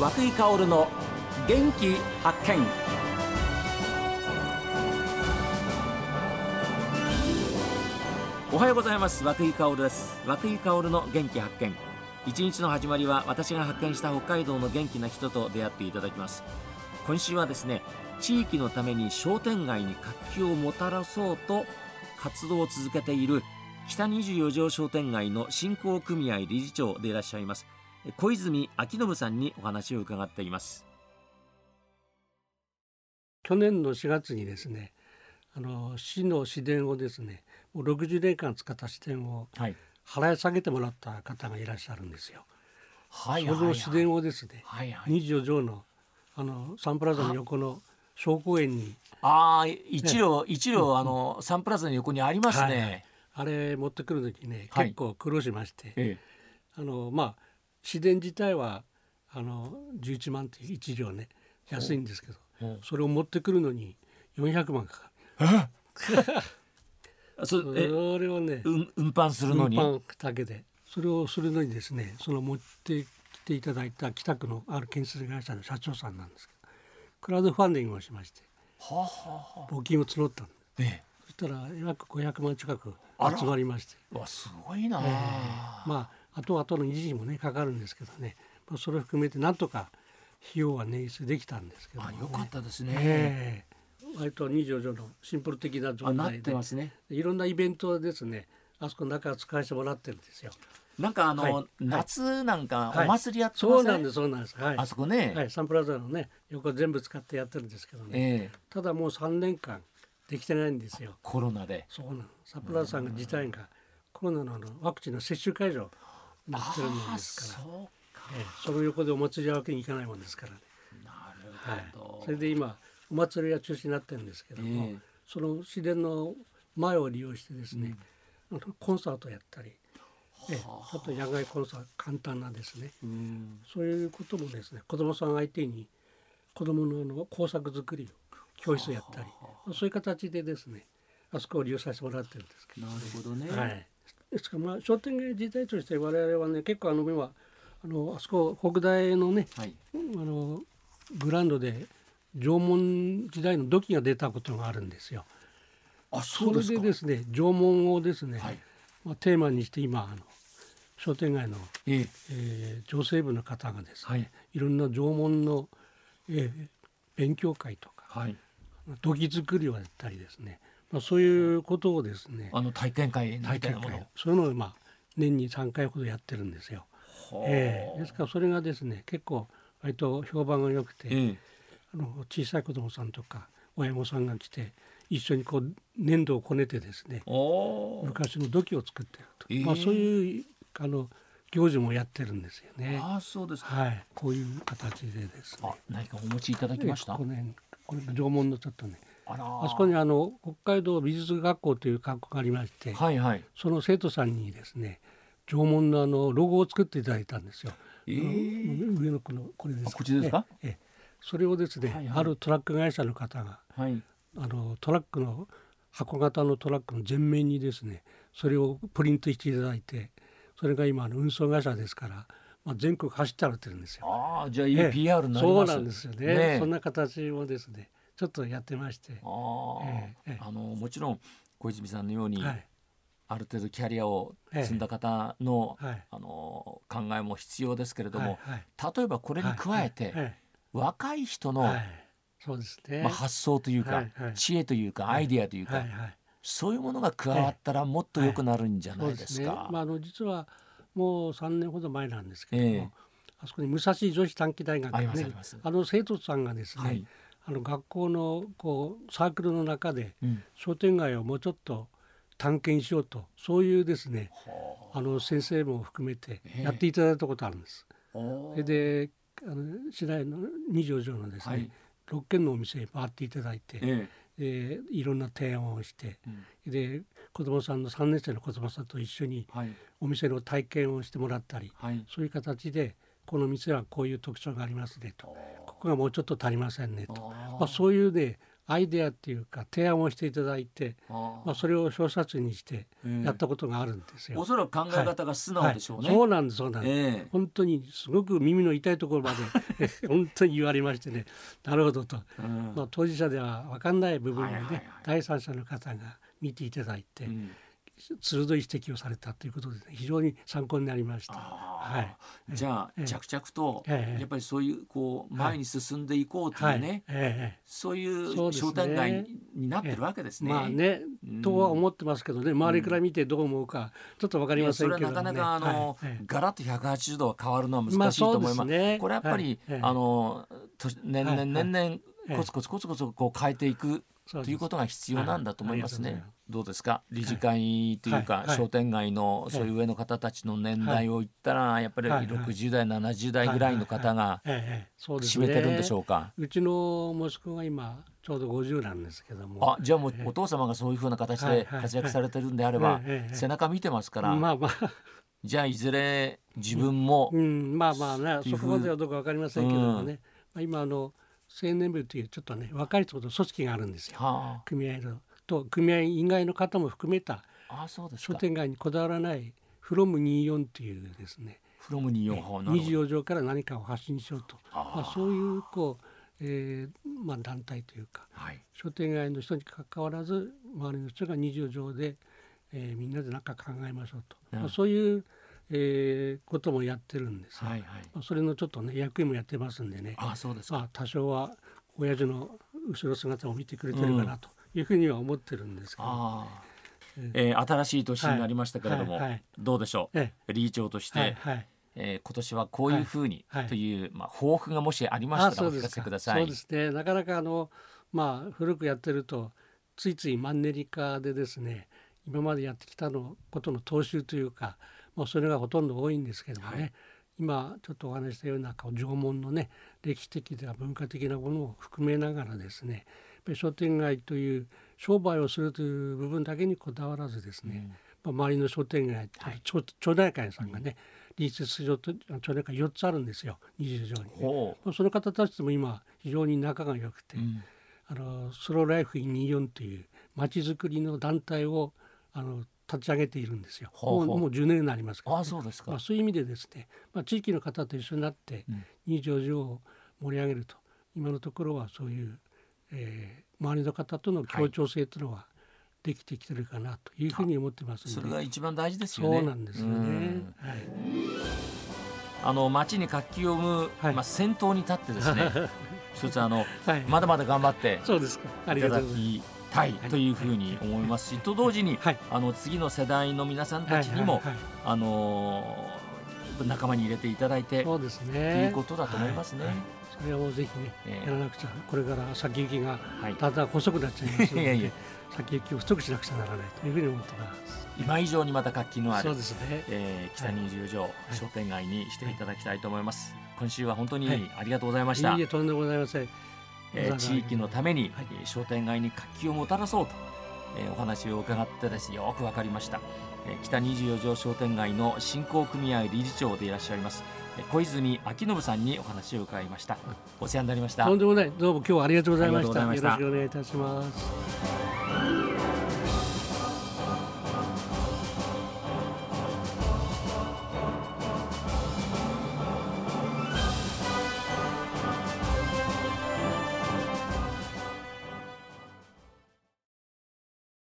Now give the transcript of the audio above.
和久井薫の元気発見。おはようございます。和井薫です。和井薫の元気発見。一日の始まりは私が発見した北海道の元気な人と出会っていただきます。今週はですね地域のために商店街に活気をもたらそうと活動を続けている北24条商店街の振興組合理事長でいらっしゃいます小泉昭信さんにお話を伺っています。去年の4月にですねあの市の市電をですねもう60年間使った市電を払い下げてもらった方がいらっしゃるんですよ。はい、その市電をですね、はいはい、24条のあのサンプラザの横の商工園にああ一両、ね、一両あのサンプラザの横にありますね。はい、あれ持ってくる時ね結構苦労しまして、はい、あのまあ市電自体はあの11万っていう一両ね安いんですけどそれを持ってくるのに400万かかる。そそれをね、運搬するのに？運搬だけで。それをするのにですねその持ってきていただいた北区のある建設会社の社長さんなんですけどクラウドファンディングをしまして、はあはあ、募金を募ったんで、ね、そしたら約500万近く集まりまして。わすごいな、えー、まあ後々の維持にもねかかるんですけどね、まあ、それを含めてなんとか費用は捻出できたんですけど、ね、あよかったですね、えー割と二条城のシンプル的な状態で、ね、いろんなイベントですね。あそこの中使わせてもらってるんですよ。なんかあの、はい、夏なんかお祭りやってます、ねはい、そうなんですそうなんです、はい、あそこね、はい、サンプラザのね横全部使ってやってるんですけどね、えー、ただもう3年間できてないんですよ。コロナで。そうなのサンプラザさん自体がコロナのワクチンの接種会場になってるもんですから。その横でお祭りやわけにいかないもんですからね。なるほど、それで今お祭りが中止になってるんですけども、えー、その自然の前を利用してですね、うん、コンサートやったり、えちょっと野外コンサート簡単なですね、うん、そういうこともですね子どもさん相手に子どもの工作作りを教室やったりそういう形でですねあそこを利用させてもらってるんですけど、ね、なるほどね、はい、ですからまあ商店街自体として我々はね結構あの目はあのあそこ北大のね、はい、あのグランドで縄文時代の土器が出たことがあるんですよ。あそれでですね縄文をですね、はい、まあ、テーマにして今あの商店街の、えー、えー、女性部の方がですね、はい、いろんな縄文の、えー、勉強会とか、はい、土器作りをやったりですね、まあ、そういうことをですねあの体験会みたいなものそういうのをまあ年に3回ほどやってるんですよ。えー、ですからそれがですね結構割と評判が良くて、えーあの小さい子どもさんとか親御さんが来て一緒にこう粘土をこねてですね昔の土器を作ってると、えー、まあ、そういうあの行事もやってるんですよね。あそうですはい、こういう形でですね。何かお持ちいただきました？このこれ縄文のちょっとね。あそこにあの北海道美術学校という学校がありまして、はいはい、その生徒さんにですね縄文のあのロゴを作っていただいたんですよ。えー、上のこのこれです、こっちですか？ええ。それをですね、はいはい、あるトラック会社の方が、はい、あのトラックの箱型のトラックの前面にですねそれをプリントしていただいてそれが今の運送会社ですから、まあ、全国走ってられてるんですよ。ああじゃあいい PR になります。そうなんですよね、ね、そんな形をですねちょっとやってまして。あ、ええあのもちろん小泉さんのように、はい、ある程度キャリアを積んだ方の,、あの考えも必要ですけれども、例えばこれに加えて、若い人の、そうですね。まあ、発想というか、知恵というか、アイディアというか、そういうものが加わったらもっと良くなるんじゃないですか？まあ、あの実はもう3年ほど前なんですけども、えー、あそこに武蔵女子短期大学ねあの生徒さんがですね、はい、あの学校のこうサークルの中で商店街をもうちょっと探検しようとそういうですね、あ。の先生も含めてやっていただいたことあるんです。えー、それであの市内の二条城のですね、はい、6軒のお店に回っていただいて、ええ。でいろんな提案をして、うん、で子どもさんの3年生の子どもさんと一緒にお店の体験をしてもらったり、はい、そういう形でこの店はこういう特徴がありますねとここがもうちょっと足りませんねと、まあ、そういうねアイデアっていうか提案をしていただいてまあ、それを小冊にしてやったことがあるんですよ。おそらく考え方が素直でしょうね。はい。はい、そうなんですそうなんです、えー、本当にすごく耳の痛いところまで 本当に言われましてね。なるほどと、うん、まあ、当事者では分かんない部分をね、はいはいはい、第三者の方が見ていただいて。うん鋭い指摘をされたということで、ね、非常に参考になりました。はい、じゃあ、えー、着々と、えー、やっぱりそういうこう前に進んでいこうというね、はい。えー、そういう商店街になってるわけですね。まあね、うん、とは思ってますけどね周りから見てどう思うかちょっとわかりませんけど、ね、それはなかなかあの、はい、ガラッと180度変わるのは難しいと思います。まあ、ね、これやっぱり、あの年々年々コツコツコツコツこう変えていくということが必要なんだと思いますね。どうですか？理事会というか、商店街のそういう上の方たちの年代を言ったら、やっぱり60代、70代ぐらいの方が占めてるんでしょうか？うちの息子が今ちょうど50なんですけども。あじゃあもうお父様がそういうふうな形で活躍されてるんであれば、背中見てますから、まあまあ、じゃあいずれ自分も、うん、まあまあねそこまではどうか分かりませんけどもね、まあ、今あの青年部というちょっとね若い人と組織があるんですよ、はあ、組合のと組合以外の方も含めた商店街にこだわらないフロム24というですね。フロム24 24条から何かを発信しようと。まあ、そういうこう、えーまあ、団体というか、はい、商店街の人にかかわらず周りの人が24条で、えー、みんなで何か考えましょうと、まあ、そういうえー、こともやってるんです、はいはい、まあ、それのちょっとね役員もやってますんでね。あそうですまあ、多少は親父の後ろ姿を見てくれてるかなというふうには思ってるんですけど、ね、えー、新しい年になりましたけれども、はいはいはい、どうでしょう、ええ、理事長として、はいはい。えー、今年はこういうふうにという、まあ、抱負がもしありましたらお聞かせください。そうですね。なかなかあの、まあ、古くやってるとついついマンネリ化でですね今までやってきたのことの踏襲というかもうそれがほとんど多いんですけどもね、はい、今ちょっとお話したような縄文のね歴史的では文化的なものを含めながらですねぱり商店街という商売をするという部分だけにこだわらずですね、うん、まあ、周りの商店街、はい、町内会さんがね、うん、隣接上と町内会4つあるんですよ20条に、ね、まあ、その方たちとも今非常に仲が良くて、うん、あのスローライフイン24という町づくりの団体をあの立ち上げているんですよ。もうもう10年になりますから、ね、あそうですか、まあ、そういう意味でですね、まあ、地域の方と一緒になって二条城を盛り上げると今のところはそういう、えー、周りの方との協調性というのは、できてきてるかなというふうに思ってますそれが一番大事ですよね。そうなんですよね。はい。あの町に活気を生む、はい、まあ先頭に立ってですね、一つあの、はい、まだまだ頑張ってそうですか。います。たいというふうに思いますし、と同時に、あの次の世代の皆さんたちにも、あの仲間に入れていただいてそうですねということだと思いますね。それはもうぜひね、えー、やらなくちゃこれから先行きがだんだん細くなっちゃいますので、いやいや先行きを太くしなくちゃならないというふうに思ってます。今以上にまた活気のある、そうですね。えー、北二十条、商店街にしていただきたいと思います。今週は本当にありがとうございました。いいえとんでもございません。えー、地域のために、はい、商店街に活気をもたらそうと、えー、お話を伺ってですよく分かりました、えー、北24条商店街の振興組合理事長でいらっしゃいます。小泉昭信さんにお話を伺いました。お世話になりました。とんでもない。どうも今日はありがとうございました。よろしくお願いいたします